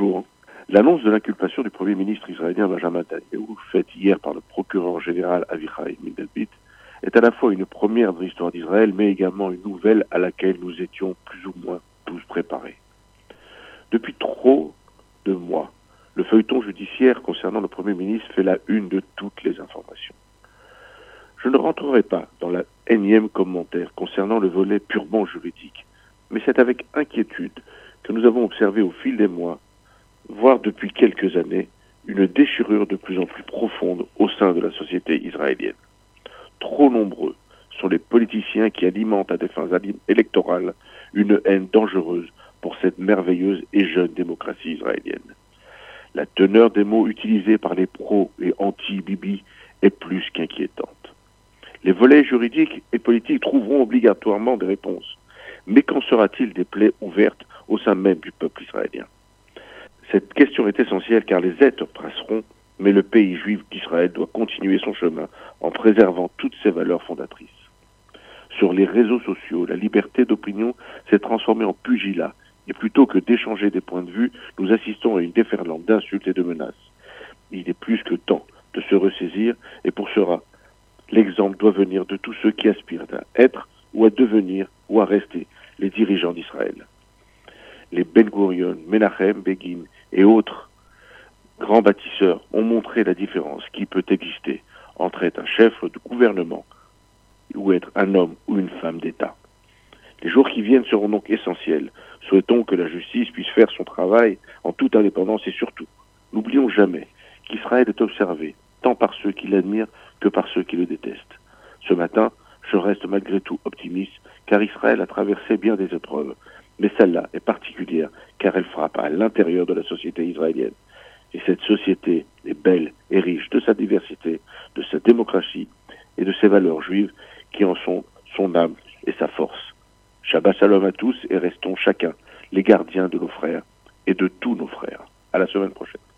Bonjour. L'annonce de l'inculpation du Premier ministre israélien Benjamin Netanyahu, faite hier par le procureur général Avichai Mendelblit, est à la fois une première de l'histoire d'Israël, mais également une nouvelle à laquelle nous étions plus ou moins tous préparés. Depuis trop de mois, le feuilleton judiciaire concernant le Premier ministre fait la une de toutes les informations. Je ne rentrerai pas dans la énième commentaire concernant le volet purement juridique, mais c'est avec inquiétude que nous avons observé au fil des mois, voire depuis quelques années, une déchirure de plus en plus profonde au sein de la société israélienne. Trop nombreux sont les politiciens qui alimentent à des fins électorales une haine dangereuse pour cette merveilleuse et jeune démocratie israélienne. La teneur des mots utilisés par les pros et anti-Bibi est plus qu'inquiétante. Les volets juridiques et politiques trouveront obligatoirement des réponses. Mais qu'en sera-t-il des plaies ouvertes au sein même du peuple israélien? Cette question est essentielle car les êtres passeront, mais le pays juif d'Israël doit continuer son chemin en préservant toutes ses valeurs fondatrices. Sur les réseaux sociaux, la liberté d'opinion s'est transformée en pugilat et plutôt que d'échanger des points de vue, nous assistons à une déferlante d'insultes et de menaces. Il est plus que temps de se ressaisir et pour cela, l'exemple doit venir de tous ceux qui aspirent à être ou à devenir ou à rester les dirigeants d'Israël. Les Ben Gurion, Menachem, Begin et autres grands bâtisseurs ont montré la différence qui peut exister entre être un chef de gouvernement ou être un homme ou une femme d'État. Les jours qui viennent seront donc essentiels. Souhaitons que la justice puisse faire son travail en toute indépendance et surtout, n'oublions jamais qu'Israël est observé tant par ceux qui l'admirent que par ceux qui le détestent. Ce matin, je reste malgré tout optimiste, car Israël a traversé bien des épreuves, mais celle-là est particulière, car elle frappe à l'intérieur de la société israélienne. Et cette société est belle et riche de sa diversité, de sa démocratie et de ses valeurs juives qui en sont son âme et sa force. Shabbat shalom à tous et restons chacun les gardiens de nos frères et de tous nos frères. À la semaine prochaine.